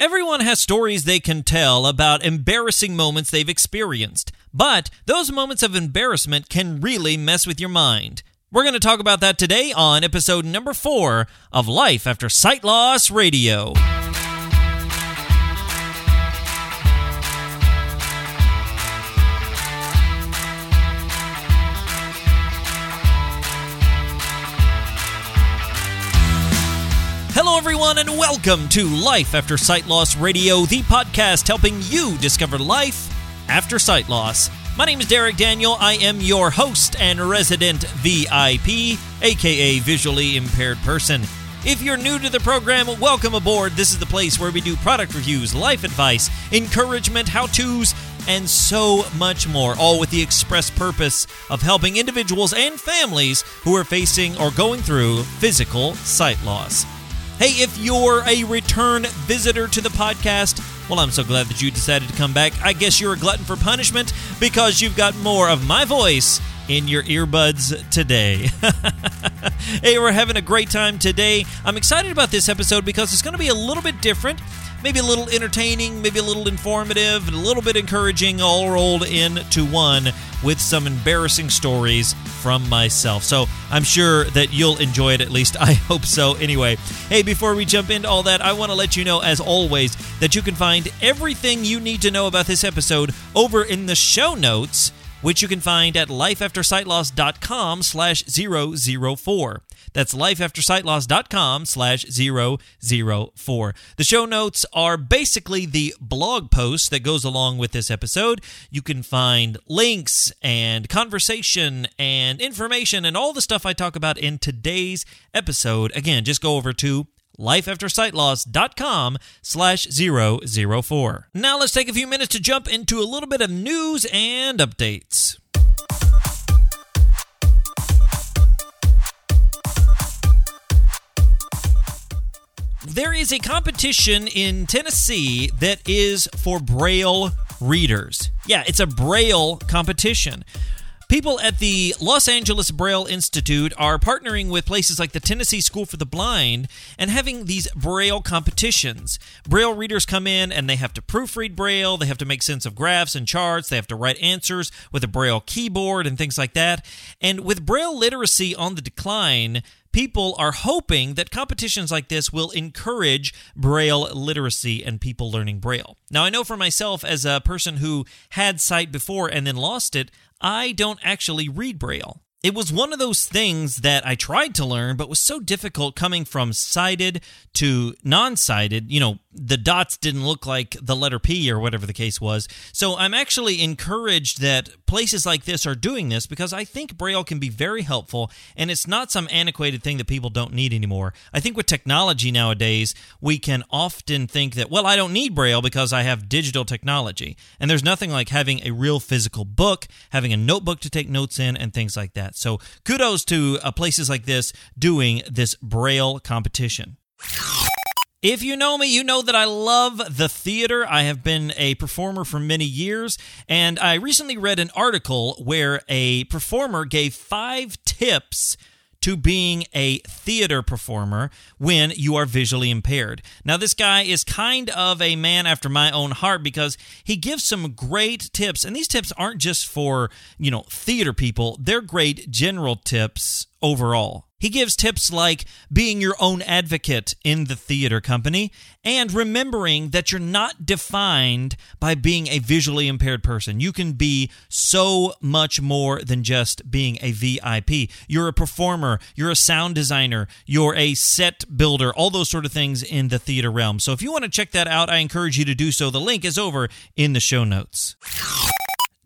Everyone has stories they can tell about embarrassing moments they've experienced, but those moments of embarrassment can really mess with your mind. We're going to talk about that today on episode number four of Life After Sight Loss Radio. Everyone, and welcome to Life After Sight Loss Radio, the podcast helping you discover life after sight loss. My name is Derek Daniel. I am your host and resident VIP, aka visually impaired person. If you're new to the program, welcome aboard. This is the place where we do product reviews, life advice, encouragement, how to's, and so much more, all with the express purpose of helping individuals and families who are facing or going through physical sight loss. Hey, if you're a return visitor to the podcast, well, I'm so glad that you decided to come back. I guess you're a glutton for punishment because you've got more of my voice in your earbuds today. hey, we're having a great time today. I'm excited about this episode because it's going to be a little bit different maybe a little entertaining, maybe a little informative, and a little bit encouraging, all rolled into one with some embarrassing stories from myself. So I'm sure that you'll enjoy it, at least I hope so. Anyway, hey, before we jump into all that, I want to let you know, as always, that you can find everything you need to know about this episode over in the show notes which you can find at lifeaftersightloss.com slash 004. That's lifeaftersightloss.com slash 004. The show notes are basically the blog post that goes along with this episode. You can find links and conversation and information and all the stuff I talk about in today's episode. Again, just go over to lifeaftersightloss.com slash 004. Now let's take a few minutes to jump into a little bit of news and updates. There is a competition in Tennessee that is for Braille readers. Yeah, it's a Braille competition. People at the Los Angeles Braille Institute are partnering with places like the Tennessee School for the Blind and having these Braille competitions. Braille readers come in and they have to proofread Braille, they have to make sense of graphs and charts, they have to write answers with a Braille keyboard and things like that. And with Braille literacy on the decline, people are hoping that competitions like this will encourage Braille literacy and people learning Braille. Now, I know for myself, as a person who had sight before and then lost it, I don't actually read Braille. It was one of those things that I tried to learn, but was so difficult coming from sighted to non sighted. You know, the dots didn't look like the letter P or whatever the case was. So I'm actually encouraged that places like this are doing this because I think Braille can be very helpful and it's not some antiquated thing that people don't need anymore. I think with technology nowadays, we can often think that, well, I don't need Braille because I have digital technology. And there's nothing like having a real physical book, having a notebook to take notes in, and things like that. So kudos to uh, places like this doing this Braille competition. If you know me, you know that I love the theater. I have been a performer for many years, and I recently read an article where a performer gave five tips to being a theater performer when you are visually impaired. Now, this guy is kind of a man after my own heart because he gives some great tips, and these tips aren't just for, you know, theater people, they're great general tips overall. He gives tips like being your own advocate in the theater company and remembering that you're not defined by being a visually impaired person. You can be so much more than just being a VIP. You're a performer, you're a sound designer, you're a set builder, all those sort of things in the theater realm. So if you want to check that out, I encourage you to do so. The link is over in the show notes.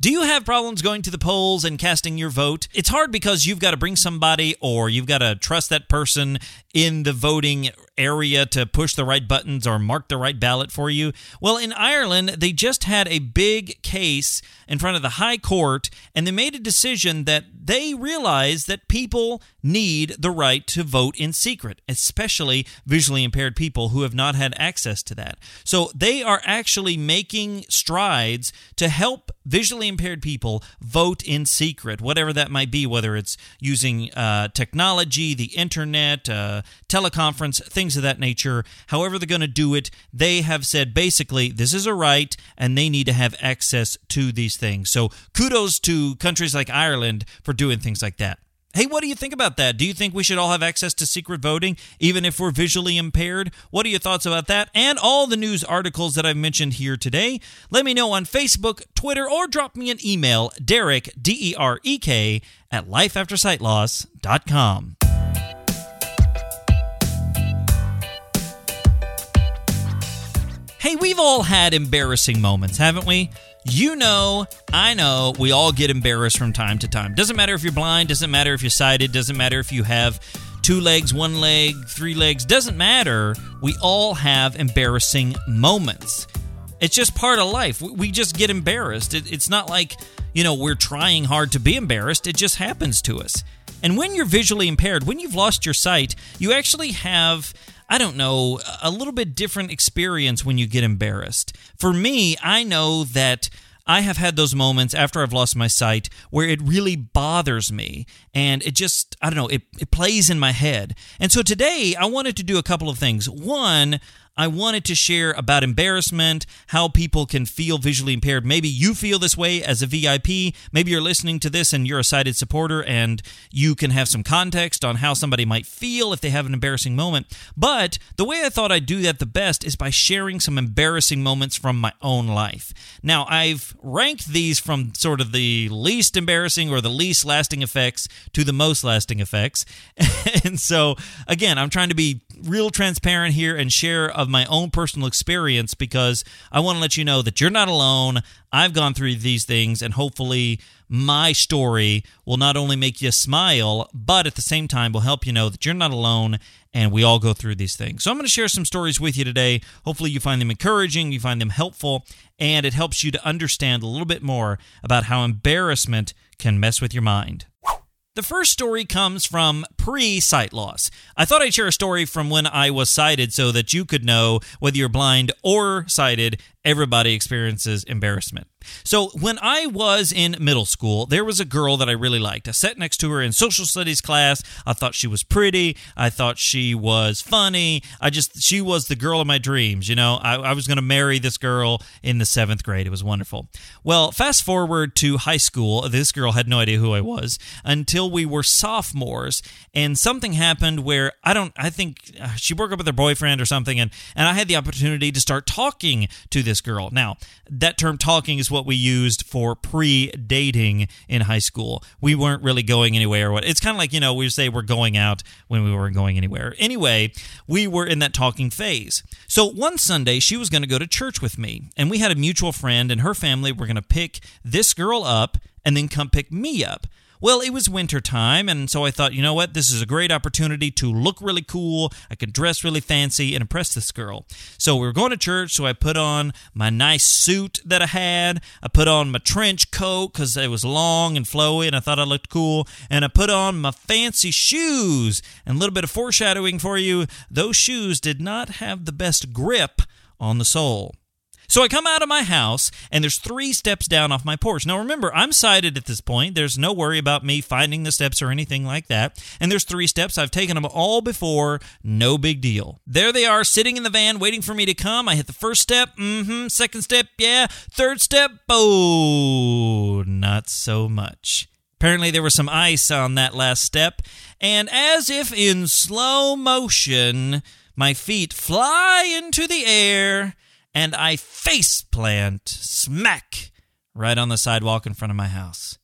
Do you have problems going to the polls and casting your vote? It's hard because you've got to bring somebody or you've got to trust that person in the voting area to push the right buttons or mark the right ballot for you. Well, in Ireland, they just had a big case in front of the High Court and they made a decision that they realize that people need the right to vote in secret, especially visually impaired people who have not had access to that. So they are actually making strides to help visually impaired people vote in secret, whatever that might be, whether it's using uh, technology, the internet, uh, teleconference, things of that nature. However, they're going to do it, they have said basically this is a right and they need to have access to these things. So kudos to countries like Ireland for doing things like that. Hey, what do you think about that? Do you think we should all have access to secret voting, even if we're visually impaired? What are your thoughts about that? And all the news articles that I've mentioned here today? Let me know on Facebook, Twitter, or drop me an email, Derek, D E R E K, at lifeaftersightloss.com. Hey, we've all had embarrassing moments, haven't we? You know, I know, we all get embarrassed from time to time. Doesn't matter if you're blind, doesn't matter if you're sighted, doesn't matter if you have two legs, one leg, three legs, doesn't matter. We all have embarrassing moments. It's just part of life. We just get embarrassed. It's not like, you know, we're trying hard to be embarrassed, it just happens to us. And when you're visually impaired, when you've lost your sight, you actually have I don't know, a little bit different experience when you get embarrassed. For me, I know that I have had those moments after I've lost my sight where it really bothers me and it just, I don't know, it, it plays in my head. And so today I wanted to do a couple of things. One, I wanted to share about embarrassment, how people can feel visually impaired. Maybe you feel this way as a VIP. Maybe you're listening to this and you're a sighted supporter and you can have some context on how somebody might feel if they have an embarrassing moment. But the way I thought I'd do that the best is by sharing some embarrassing moments from my own life. Now, I've ranked these from sort of the least embarrassing or the least lasting effects to the most lasting effects. and so, again, I'm trying to be real transparent here and share of my own personal experience because I want to let you know that you're not alone. I've gone through these things, and hopefully, my story will not only make you smile, but at the same time will help you know that you're not alone and we all go through these things. So, I'm going to share some stories with you today. Hopefully, you find them encouraging, you find them helpful, and it helps you to understand a little bit more about how embarrassment can mess with your mind. The first story comes from pre sight loss. I thought I'd share a story from when I was sighted so that you could know whether you're blind or sighted everybody experiences embarrassment. So, when I was in middle school, there was a girl that I really liked. I sat next to her in social studies class. I thought she was pretty. I thought she was funny. I just, she was the girl of my dreams. You know, I, I was going to marry this girl in the seventh grade. It was wonderful. Well, fast forward to high school. This girl had no idea who I was until we were sophomores. And something happened where I don't, I think uh, she broke up with her boyfriend or something. And, and I had the opportunity to start talking to this girl. Now, that term talking is what we used for pre dating in high school. We weren't really going anywhere. Or what It's kind of like, you know, we say we're going out when we weren't going anywhere. Anyway, we were in that talking phase. So one Sunday, she was going to go to church with me, and we had a mutual friend and her family were going to pick this girl up and then come pick me up. Well, it was winter time, and so I thought, you know what? This is a great opportunity to look really cool. I could dress really fancy and impress this girl. So we were going to church, so I put on my nice suit that I had. I put on my trench coat because it was long and flowy, and I thought I looked cool. And I put on my fancy shoes. And a little bit of foreshadowing for you those shoes did not have the best grip on the sole. So I come out of my house, and there's three steps down off my porch. Now remember, I'm sighted at this point. There's no worry about me finding the steps or anything like that. And there's three steps. I've taken them all before. No big deal. There they are, sitting in the van, waiting for me to come. I hit the first step. Mm-hmm. Second step, yeah. Third step, oh, not so much. Apparently, there was some ice on that last step, and as if in slow motion, my feet fly into the air and I face plant smack right on the sidewalk in front of my house.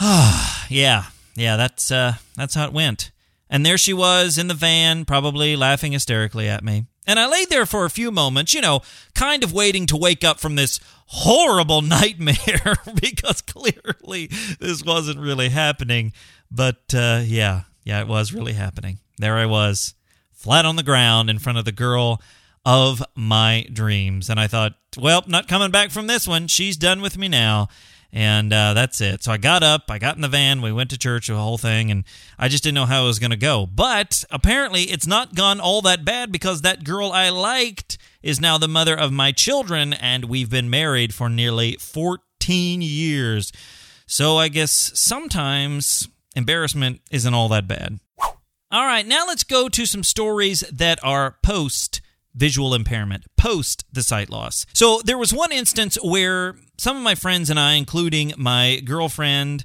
Ah, yeah, yeah, that's uh, that's how it went. And there she was in the van, probably laughing hysterically at me. And I laid there for a few moments, you know, kind of waiting to wake up from this horrible nightmare because clearly this wasn't really happening. But uh, yeah, yeah, it was really happening. There I was, flat on the ground in front of the girl of my dreams. And I thought, well, not coming back from this one. She's done with me now. And uh, that's it. So I got up, I got in the van, we went to church, the whole thing, and I just didn't know how it was going to go. But apparently, it's not gone all that bad because that girl I liked is now the mother of my children, and we've been married for nearly 14 years. So I guess sometimes embarrassment isn't all that bad. All right, now let's go to some stories that are post visual impairment, post the sight loss. So there was one instance where some of my friends and I, including my girlfriend,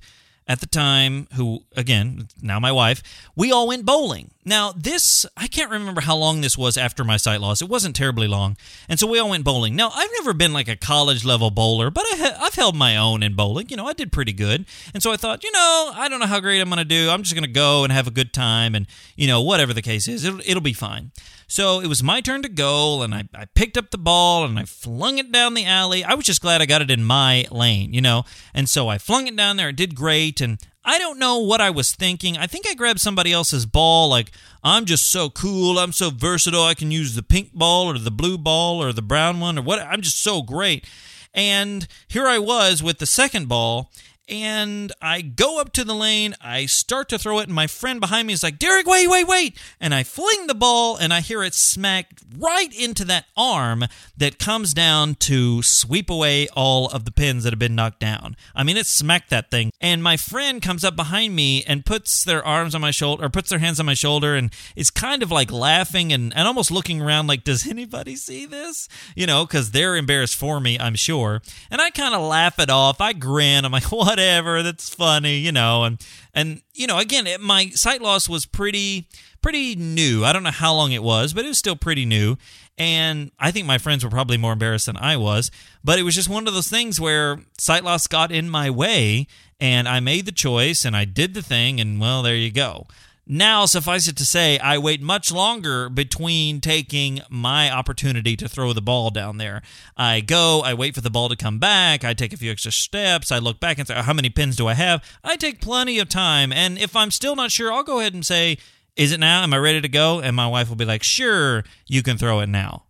at the time, who, again, now my wife, we all went bowling. Now, this, I can't remember how long this was after my sight loss. It wasn't terribly long. And so we all went bowling. Now, I've never been like a college level bowler, but I held my own in bowling. You know, I did pretty good. And so I thought, you know, I don't know how great I'm going to do. I'm just going to go and have a good time. And, you know, whatever the case is, it'll, it'll be fine. So it was my turn to goal, and I, I picked up the ball and I flung it down the alley. I was just glad I got it in my lane, you know? And so I flung it down there. It did great. And I don't know what I was thinking. I think I grabbed somebody else's ball, like, I'm just so cool. I'm so versatile. I can use the pink ball or the blue ball or the brown one or what. I'm just so great. And here I was with the second ball, and I go up to the lane. I start to throw it, and my friend behind me is like, Derek, wait, wait, wait. And I fling the ball, and I hear it smack right into that arm that comes down to sweep away all of the pins that have been knocked down. I mean, it smacked that thing. And my friend comes up behind me and puts their arms on my shoulder, or puts their hands on my shoulder, and is kind of like laughing and, and almost looking around like, does anybody see this? You know, because they're embarrassed for me, I'm sure. And I kind of laugh it off. I grin. I'm like, what? Whatever. That's funny, you know. And and you know, again, it, my sight loss was pretty pretty new. I don't know how long it was, but it was still pretty new. And I think my friends were probably more embarrassed than I was. But it was just one of those things where sight loss got in my way, and I made the choice and I did the thing, and well, there you go. Now, suffice it to say, I wait much longer between taking my opportunity to throw the ball down there. I go, I wait for the ball to come back, I take a few extra steps, I look back and say, How many pins do I have? I take plenty of time. And if I'm still not sure, I'll go ahead and say, Is it now? Am I ready to go? And my wife will be like, Sure, you can throw it now.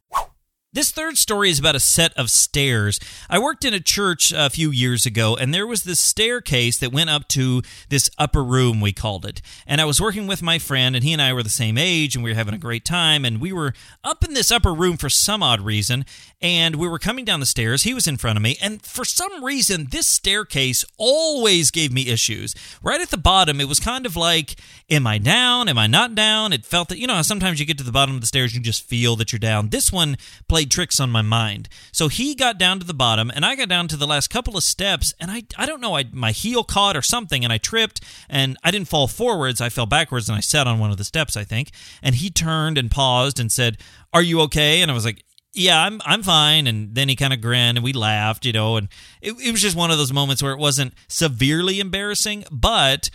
This third story is about a set of stairs. I worked in a church a few years ago, and there was this staircase that went up to this upper room, we called it. And I was working with my friend, and he and I were the same age, and we were having a great time. And we were up in this upper room for some odd reason, and we were coming down the stairs. He was in front of me, and for some reason, this staircase always gave me issues. Right at the bottom, it was kind of like, Am I down? Am I not down? It felt that, you know, sometimes you get to the bottom of the stairs, you just feel that you're down. This one played tricks on my mind. So he got down to the bottom, and I got down to the last couple of steps, and I I don't know, I my heel caught or something, and I tripped, and I didn't fall forwards. I fell backwards, and I sat on one of the steps, I think. And he turned and paused and said, "Are you okay?" And I was like, yeah, I'm I'm fine. And then he kind of grinned and we laughed, you know, and it, it was just one of those moments where it wasn't severely embarrassing, but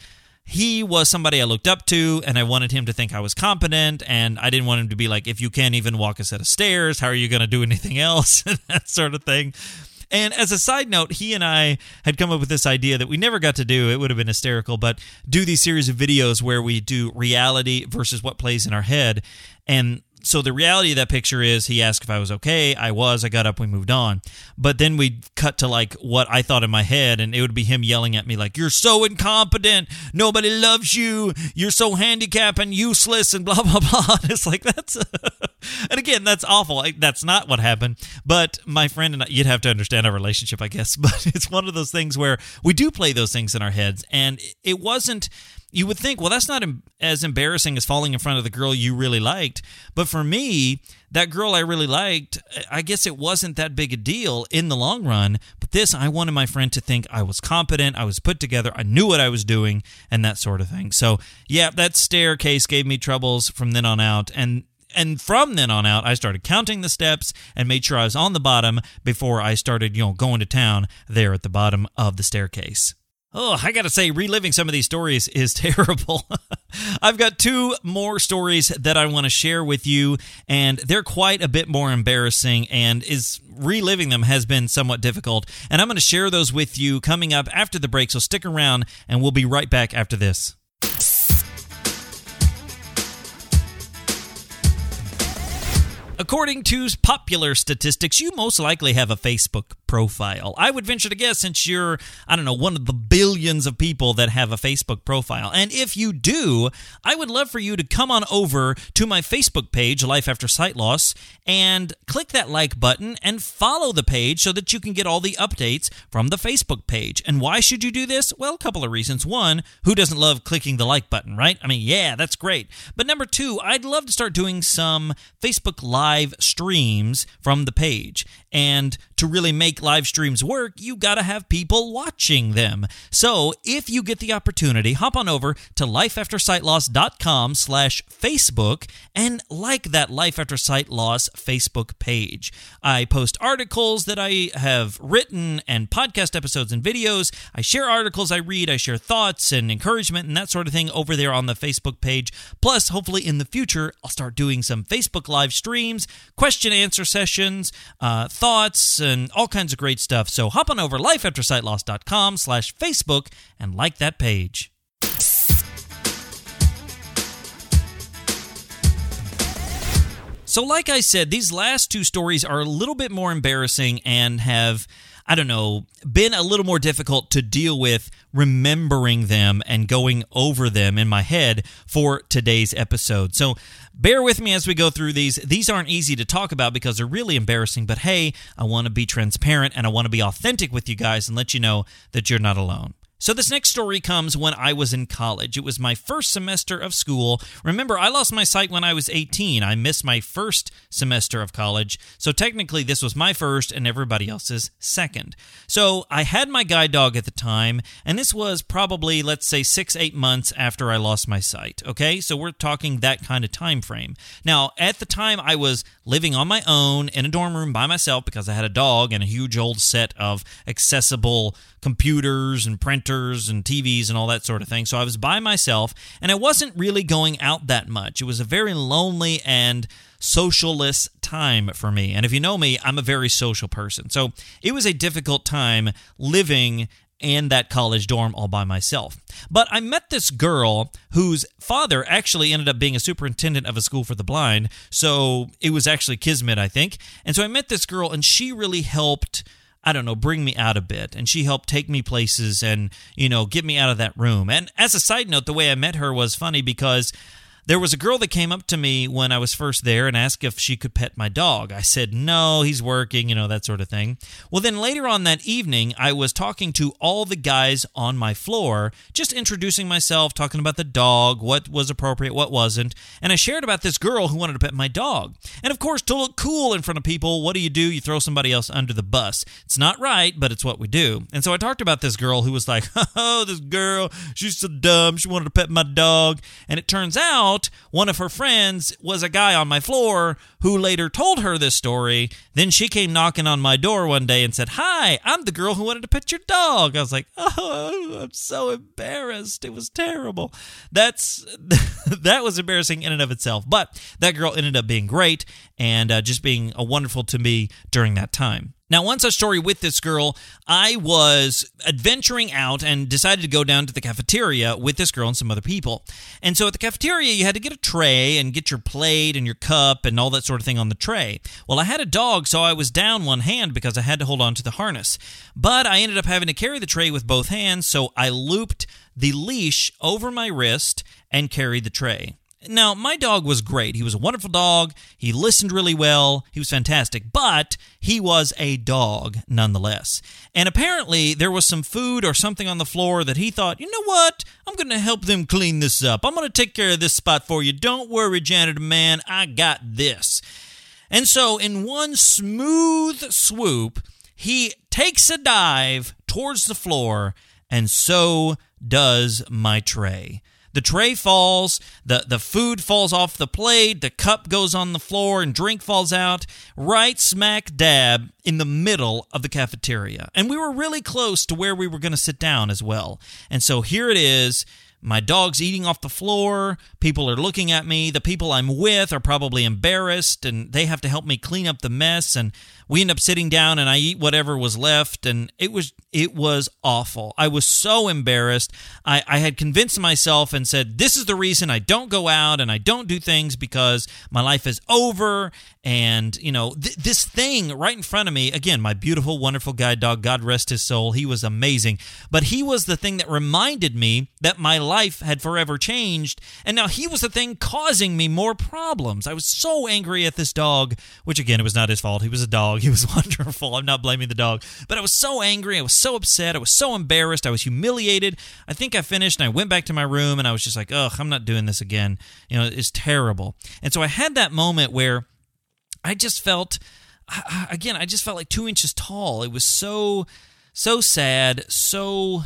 he was somebody I looked up to, and I wanted him to think I was competent, and I didn't want him to be like, if you can't even walk a set of stairs, how are you going to do anything else? that sort of thing. And as a side note, he and I had come up with this idea that we never got to do. It would have been hysterical, but do these series of videos where we do reality versus what plays in our head. And so the reality of that picture is he asked if I was okay. I was. I got up. We moved on. But then we cut to like what I thought in my head, and it would be him yelling at me like, "You're so incompetent. Nobody loves you. You're so handicapped and useless," and blah blah blah. And it's like that's, and again, that's awful. That's not what happened. But my friend and I, you'd have to understand our relationship, I guess. But it's one of those things where we do play those things in our heads, and it wasn't you would think, well, that's not as embarrassing as falling in front of the girl you really liked. But for me, that girl I really liked, I guess it wasn't that big a deal in the long run. But this, I wanted my friend to think I was competent, I was put together, I knew what I was doing, and that sort of thing. So, yeah, that staircase gave me troubles from then on out. And and from then on out, I started counting the steps and made sure I was on the bottom before I started, you know, going to town there at the bottom of the staircase. Oh, I gotta say, reliving some of these stories is terrible. I've got two more stories that I want to share with you, and they're quite a bit more embarrassing, and is reliving them has been somewhat difficult. And I'm going to share those with you coming up after the break, so stick around, and we'll be right back after this. According to popular statistics, you most likely have a Facebook profile. I would venture to guess since you're, I don't know, one of the billions of people that have a Facebook profile. And if you do, I would love for you to come on over to my Facebook page, Life After Sight Loss, and click that like button and follow the page so that you can get all the updates from the Facebook page. And why should you do this? Well, a couple of reasons. One, who doesn't love clicking the like button, right? I mean, yeah, that's great. But number two, I'd love to start doing some Facebook Live streams from the page. And to really make live streams work, you got to have people watching them. So if you get the opportunity, hop on over to lifeaftersightloss.com slash Facebook and like that Life After Sight Loss Facebook page. I post articles that I have written and podcast episodes and videos. I share articles I read, I share thoughts and encouragement and that sort of thing over there on the Facebook page. Plus, hopefully in the future, I'll start doing some Facebook live streams, question answer sessions, uh, thoughts, and all kinds of great stuff. So hop on over lifeaftersightloss.com slash Facebook and like that page. So, like I said, these last two stories are a little bit more embarrassing and have, I don't know, been a little more difficult to deal with remembering them and going over them in my head for today's episode. So, bear with me as we go through these. These aren't easy to talk about because they're really embarrassing, but hey, I want to be transparent and I want to be authentic with you guys and let you know that you're not alone. So, this next story comes when I was in college. It was my first semester of school. Remember, I lost my sight when I was 18. I missed my first semester of college. So, technically, this was my first and everybody else's second. So, I had my guide dog at the time, and this was probably, let's say, six, eight months after I lost my sight. Okay, so we're talking that kind of time frame. Now, at the time, I was living on my own in a dorm room by myself because I had a dog and a huge old set of accessible computers and printers and TVs and all that sort of thing. So I was by myself and I wasn't really going out that much. It was a very lonely and socialless time for me. And if you know me, I'm a very social person. So it was a difficult time living in that college dorm all by myself. But I met this girl whose father actually ended up being a superintendent of a school for the blind. So it was actually Kismet, I think. And so I met this girl, and she really helped I don't know, bring me out a bit. And she helped take me places and, you know, get me out of that room. And as a side note, the way I met her was funny because there was a girl that came up to me when I was first there and asked if she could pet my dog. I said, no, he's working, you know, that sort of thing. Well, then later on that evening, I was talking to all the guys on my floor, just introducing myself, talking about the dog, what was appropriate, what wasn't. And I shared about this girl who wanted to pet my dog. And of course, to look cool in front of people, what do you do? You throw somebody else under the bus. It's not right, but it's what we do. And so I talked about this girl who was like, oh, this girl, she's so dumb. She wanted to pet my dog. And it turns out, out one of her friends was a guy on my floor who later told her this story. Then she came knocking on my door one day and said, Hi, I'm the girl who wanted to pet your dog. I was like, Oh, I'm so embarrassed. It was terrible. That's that was embarrassing in and of itself. But that girl ended up being great and uh, just being a wonderful to me during that time. Now, one such story with this girl, I was adventuring out and decided to go down to the cafeteria with this girl and some other people. And so at the cafeteria, you had to get a tray and get your plate and your cup and all that sort of thing on the tray. Well, I had a dog, so I was down one hand because I had to hold on to the harness. But I ended up having to carry the tray with both hands, so I looped the leash over my wrist and carried the tray. Now, my dog was great. He was a wonderful dog. He listened really well. He was fantastic, but he was a dog nonetheless. And apparently, there was some food or something on the floor that he thought, you know what? I'm going to help them clean this up. I'm going to take care of this spot for you. Don't worry, janitor man. I got this. And so, in one smooth swoop, he takes a dive towards the floor, and so does my tray. The tray falls, the, the food falls off the plate, the cup goes on the floor, and drink falls out right smack dab in the middle of the cafeteria. And we were really close to where we were going to sit down as well. And so here it is. My dog's eating off the floor. People are looking at me. The people I'm with are probably embarrassed and they have to help me clean up the mess. And we end up sitting down and I eat whatever was left. And it was, it was awful. I was so embarrassed. I, I had convinced myself and said, this is the reason I don't go out and I don't do things because my life is over And, you know, th- this thing right in front of me, again, my beautiful, wonderful guide dog, God rest his soul, he was amazing. But he was the thing that reminded me that my life had forever changed. And now he was the thing causing me more problems. I was so angry at this dog, which again, it was not his fault. He was a dog. He was wonderful. I'm not blaming the dog. But I was so angry. I was so upset. I was so embarrassed. I was humiliated. I think I finished and I went back to my room and I was just like, ugh, I'm not doing this again. You know, it's terrible. And so I had that moment where I just felt, again, I just felt like two inches tall. It was so, so sad, so,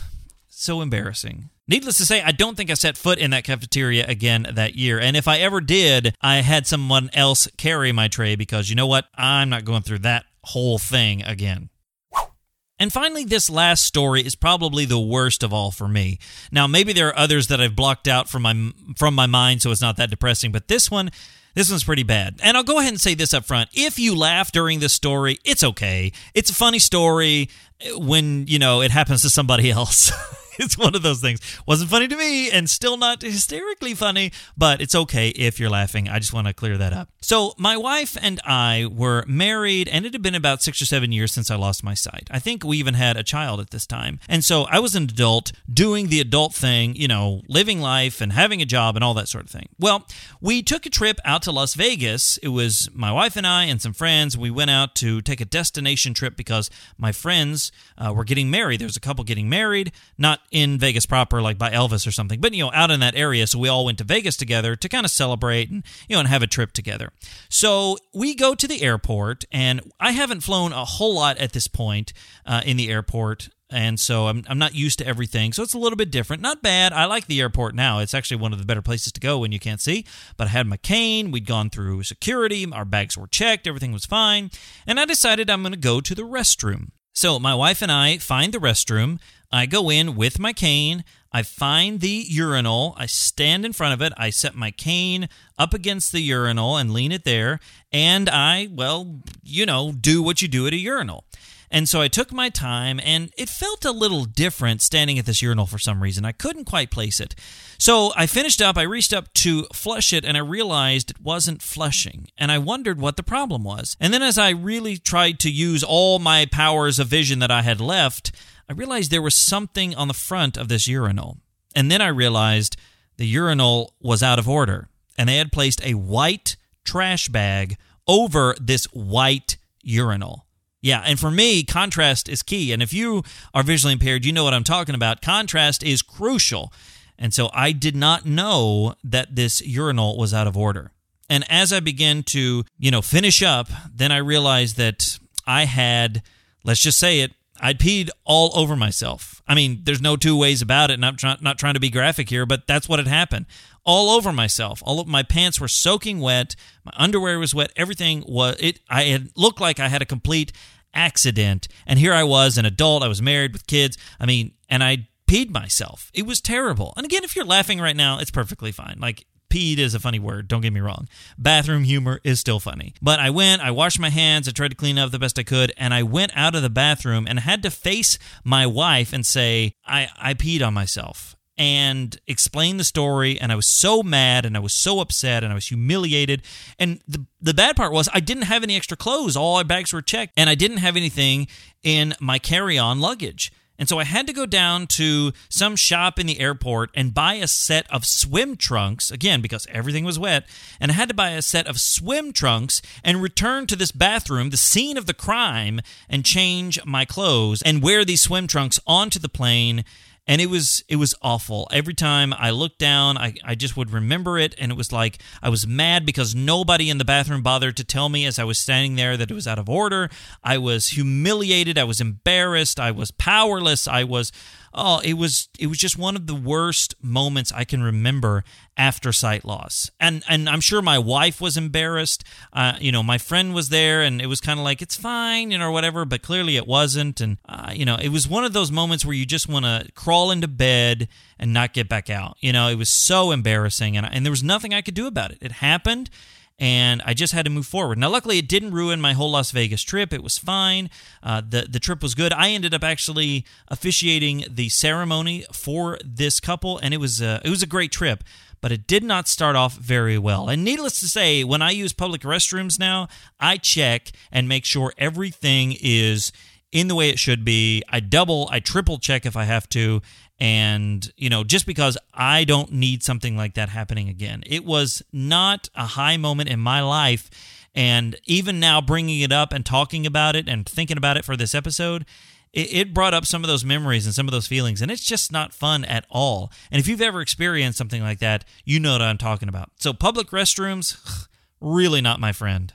so embarrassing. Needless to say, I don't think I set foot in that cafeteria again that year. And if I ever did, I had someone else carry my tray because you know what? I'm not going through that whole thing again. And finally, this last story is probably the worst of all for me. Now, maybe there are others that I've blocked out from my from my mind, so it's not that depressing. But this one, this one's pretty bad. And I'll go ahead and say this up front. If you laugh during this story, it's okay. It's a funny story when, you know, it happens to somebody else. it's one of those things. Wasn't funny to me and still not hysterically funny, but it's okay if you're laughing. I just want to clear that up. So, my wife and I were married, and it had been about six or seven years since I lost my sight. I think we even had a child at this time. And so I was an adult doing the adult thing, you know, living life and having a job and all that sort of thing. Well, we took a trip out to Las Vegas. It was my wife and I and some friends. We went out to take a destination trip because my friends uh, were getting married. There was a couple getting married, not in Vegas proper, like by Elvis or something, but you know, out in that area. So we all went to Vegas together to kind of celebrate and you know and have a trip together. So we go to the airport, and I haven't flown a whole lot at this point uh, in the airport. And so I'm, I'm not used to everything. So it's a little bit different. Not bad. I like the airport now. It's actually one of the better places to go when you can't see. But I had my cane. We'd gone through security. Our bags were checked. Everything was fine. And I decided I'm going to go to the restroom. So my wife and I find the restroom. I go in with my cane. I find the urinal. I stand in front of it. I set my cane up against the urinal and lean it there. And I, well, you know, do what you do at a urinal. And so I took my time, and it felt a little different standing at this urinal for some reason. I couldn't quite place it. So I finished up, I reached up to flush it, and I realized it wasn't flushing. And I wondered what the problem was. And then as I really tried to use all my powers of vision that I had left, I realized there was something on the front of this urinal. And then I realized the urinal was out of order, and they had placed a white trash bag over this white urinal. Yeah, and for me, contrast is key. And if you are visually impaired, you know what I'm talking about. Contrast is crucial. And so I did not know that this urinal was out of order. And as I began to, you know, finish up, then I realized that I had, let's just say it, I'd peed all over myself. I mean, there's no two ways about it, and I'm not trying to be graphic here, but that's what had happened. All over myself. All of my pants were soaking wet. My underwear was wet. Everything was it. I had looked like I had a complete accident, and here I was, an adult. I was married with kids. I mean, and I peed myself. It was terrible. And again, if you're laughing right now, it's perfectly fine. Like peed is a funny word, don't get me wrong. Bathroom humor is still funny. But I went, I washed my hands, I tried to clean up the best I could, and I went out of the bathroom and had to face my wife and say, I, I peed on myself and explain the story and I was so mad and I was so upset and I was humiliated and the the bad part was I didn't have any extra clothes all my bags were checked and I didn't have anything in my carry-on luggage and so I had to go down to some shop in the airport and buy a set of swim trunks, again, because everything was wet. And I had to buy a set of swim trunks and return to this bathroom, the scene of the crime, and change my clothes and wear these swim trunks onto the plane and it was it was awful. Every time i looked down I, I just would remember it. And it was like i was mad because nobody in the bathroom bothered to tell me as i was standing there that it was out of order. I was humiliated. I was embarrassed. I was powerless. I was oh, it was it was just one of the worst moments I can remember after sight loss. And and I'm sure my wife was embarrassed. Uh, you know, my friend was there, and it was kind of like it's fine, you know, or whatever. But clearly it wasn't. And uh, you know, it was one of those moments where you just want to crawl into bed and not get back out. You know, it was so embarrassing, and and there was nothing I could do about it. It happened and I just had to move forward. Now, luckily, it didn't ruin my whole Las Vegas trip. It was fine. Uh, the the trip was good. I ended up actually officiating the ceremony for this couple, and it was a, it was a great trip. but it did not start off very well. And needless to say, when I use public restrooms now, I check and make sure everything is in the way it should be. I double, I triple check if I have to. And, you know, just because I don't need something like that happening again. It was not a high moment in my life. And even now, bringing it up and talking about it and thinking about it for this episode, it, brought up some of those memories and some of those feelings, and it's just not fun at all. And if you've ever experienced something like that, you know what I'm talking about. So, public restrooms, really not my friend.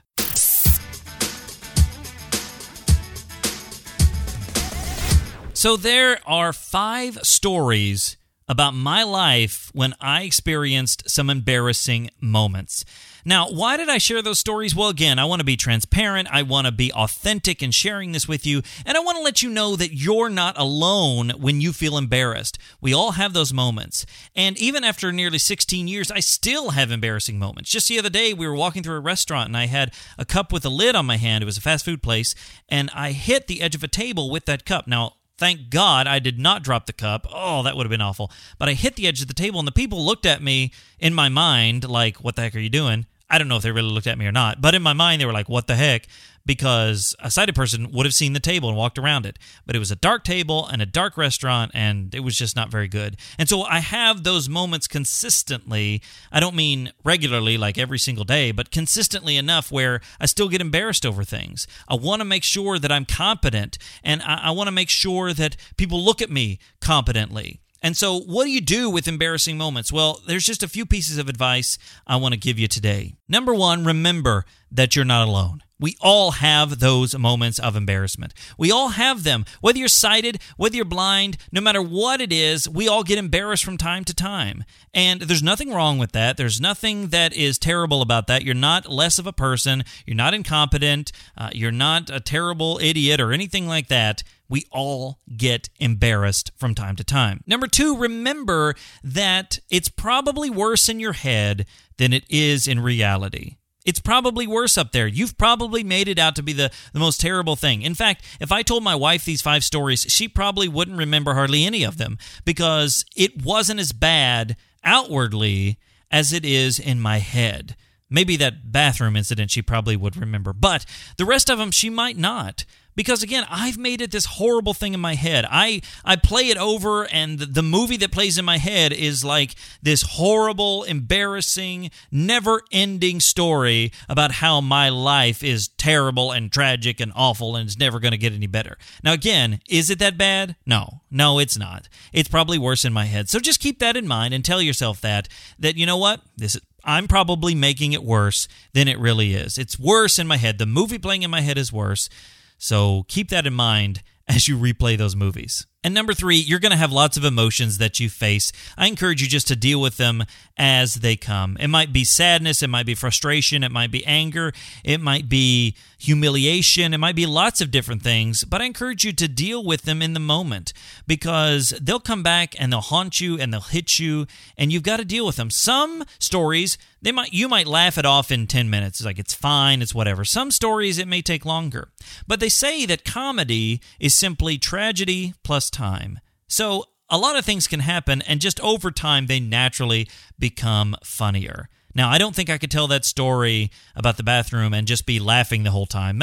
So there are five stories about my life when I experienced some embarrassing moments. Now, why did I share those stories? Well, again, I want to be transparent. I want to be authentic in sharing this with you. And I want to let you know that you're not alone when you feel embarrassed. We all have those moments. And even after nearly 16 years, I still have embarrassing moments. Just the other day, we were walking through a restaurant and I had a cup with a lid on my hand. It was a fast food place. And I hit the edge of a table with that cup. Now, Thank God I did not drop the cup. Oh, that would have been awful. But I hit the edge of the table, and the people looked at me in my mind like, What the heck are you doing? I don't know if they really looked at me or not, but in my mind, they were like, What the heck? because a sighted person would have seen the table and walked around it. But it was a dark table and a dark restaurant, and it was just not very good. And so I have those moments consistently. I don't mean regularly, like every single day, but consistently enough where I still get embarrassed over things. I want to make sure that I'm competent, and I, I want to make sure that people look at me competently. And so, what do you do with embarrassing moments? Well, there's just a few pieces of advice I want to give you today. Number one, remember that you're not alone. We all have those moments of embarrassment. We all have them. Whether you're sighted, whether you're blind, no matter what it is, we all get embarrassed from time to time. And there's nothing wrong with that. There's nothing that is terrible about that. You're not less of a person. You're not incompetent. Uh, you're not a terrible idiot or anything like that. We all get embarrassed from time to time. Number two, remember that it's probably worse in your head than it is in reality. It's probably worse up there. You've probably made it out to be the, the most terrible thing. In fact, if I told my wife these five stories, she probably wouldn't remember hardly any of them because it wasn't as bad outwardly as it is in my head. Maybe that bathroom incident she probably would remember, but the rest of them she might not because again i've made it this horrible thing in my head. I i play it over and the movie that plays in my head is like this horrible embarrassing never ending story about how my life is terrible and tragic and awful and it's never going to get any better. Now again is it that bad? No. No it's not. It's probably worse in my head. So just keep that in mind and tell yourself that that you know what? This is I'm probably making it worse than it really is. It's worse in my head. The movie playing in my head is worse. So keep that in mind as you replay those movies. And number three, you're going to have lots of emotions that you face. I encourage you just to deal with them as they come. It might be sadness, it might be frustration, it might be anger, it might be humiliation, it might be lots of different things, but I encourage you to deal with them in the moment because they'll come back and they'll haunt you and they'll hit you and you've got to deal with them. Some stories, they might you might laugh it off in 10 minutes. It's like it's fine, it's whatever. Some stories it may take longer. But they say that comedy is simply tragedy plus time. So a lot of things can happen, and just over time, they naturally become funnier. Now, I don't think I could tell that story about the bathroom and just be laughing the whole time.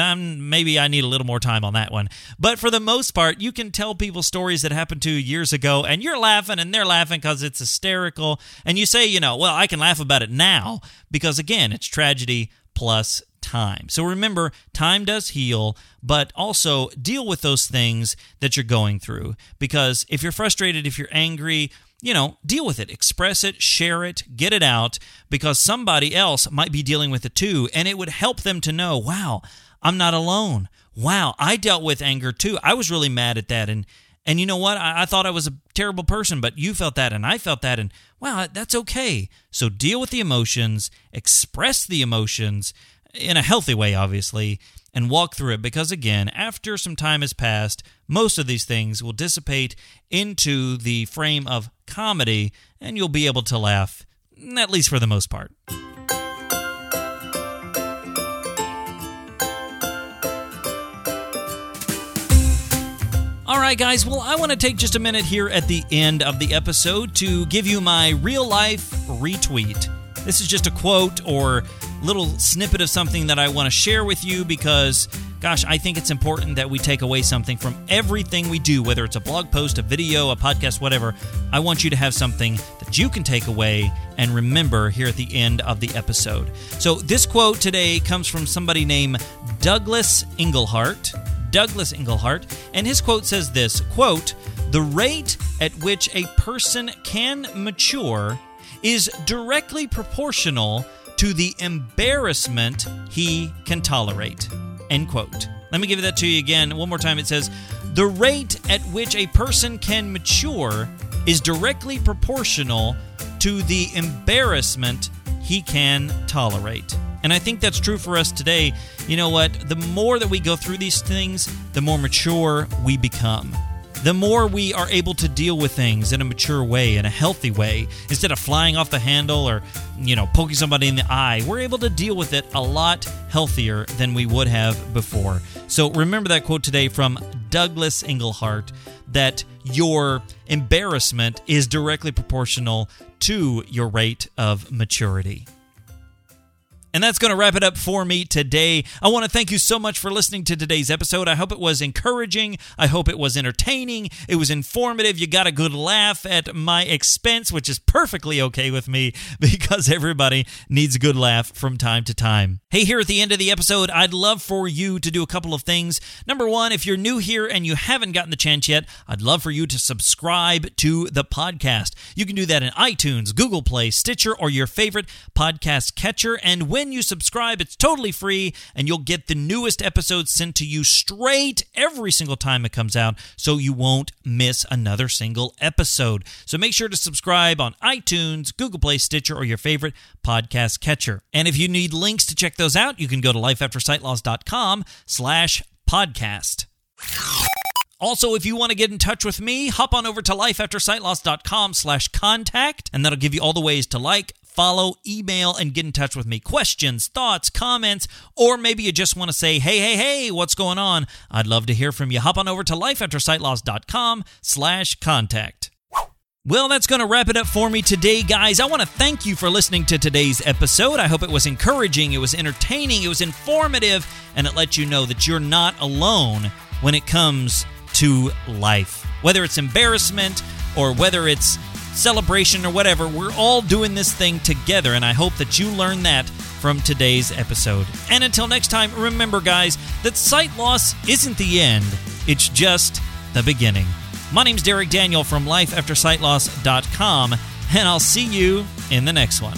Maybe I need a little more time on that one. But for the most part, you can tell people stories that happened to you years ago, and you're laughing and they're laughing because it's hysterical. And you say, you know, well, I can laugh about it now because, again, it's tragedy plus time. So remember, time does heal, but also deal with those things that you're going through. Because if you're frustrated, if you're angry, you know, deal with it, express it, share it, get it out, because somebody else might be dealing with it too. And it would help them to know, wow, I'm not alone. Wow, I dealt with anger too. I was really mad at that. And, and you know what? I, I thought I was a terrible person, but you felt that and I felt that. And wow, that's okay. So deal with the emotions, express the emotions, in a healthy way, obviously, and walk through it because, again, after some time has passed, most of these things will dissipate into the frame of comedy and you'll be able to laugh, at least for the most part. All right, guys. Well, I want to take just a minute here at the end of the episode to give you my real life retweet. This is just a quote or little snippet of something that I want to share with you because, gosh, I think it's important that we take away something from everything we do, whether it's a blog post, a video, a podcast, whatever. I want you to have something that you can take away and remember here at the end of the episode. So, this quote today comes from somebody named Douglas Engelbart. Douglas Engelbart, and his quote says this quote, the rate at which a person can mature is directly proportional to the embarrassment he can tolerate. End quote. Let me give that to you again. One more time. It says, the rate at which a person can mature is directly proportional to the embarrassment he can tolerate. And I think that's true for us today. You know what? The more that we go through these things, the more mature we become. The more we are able to deal with things in a mature way, in a healthy way, instead of flying off the handle or, you know, poking somebody in the eye, we're able to deal with it a lot healthier than we would have before. So remember that quote today from Douglas Engelbart that your embarrassment is directly proportional to your rate of maturity. And that's going to wrap it up for me today. I want to thank you so much for listening to today's episode. I hope it was encouraging. I hope it was entertaining. It was informative. You got a good laugh at my expense, which is perfectly okay with me because everybody needs a good laugh from time to time. Hey, here at the end of the episode, I'd love for you to do a couple of things. Number one, if you're new here and you haven't gotten the chance yet, I'd love for you to subscribe to the podcast. You can do that in iTunes, Google Play, Stitcher, or your favorite podcast catcher. And when when you subscribe, it's totally free, and you'll get the newest episodes sent to you straight every single time it comes out, so you won't miss another single episode. So make sure to subscribe on iTunes, Google Play, Stitcher, or your favorite podcast catcher. And if you need links to check those out, you can go to lifeaftersightloss.com slash podcast. Also, if you want to get in touch with me, hop on over to lifeaftersightloss.com slash contact, and that'll give you all the ways to like, follow, email, and get in touch with me. Questions, thoughts, comments, or maybe you just want to say, hey, hey, hey, what's going on? I'd love to hear from you. Hop on over to lifeaftersightloss.com slash contact. Well, that's going to wrap it up for me today, guys. I want to thank you for listening to today's episode. I hope it was encouraging, it was entertaining, it was informative, and it let you know that you're not alone when it comes to life. Whether it's embarrassment or whether it's celebration or whatever, we're all doing this thing together, and I hope that you learn that from today's episode. And until next time, remember, guys, that sight loss isn't the end, it's just the beginning. My name's Derek Daniel from LifeAfterSightLoss.com, and I'll see you in the next one.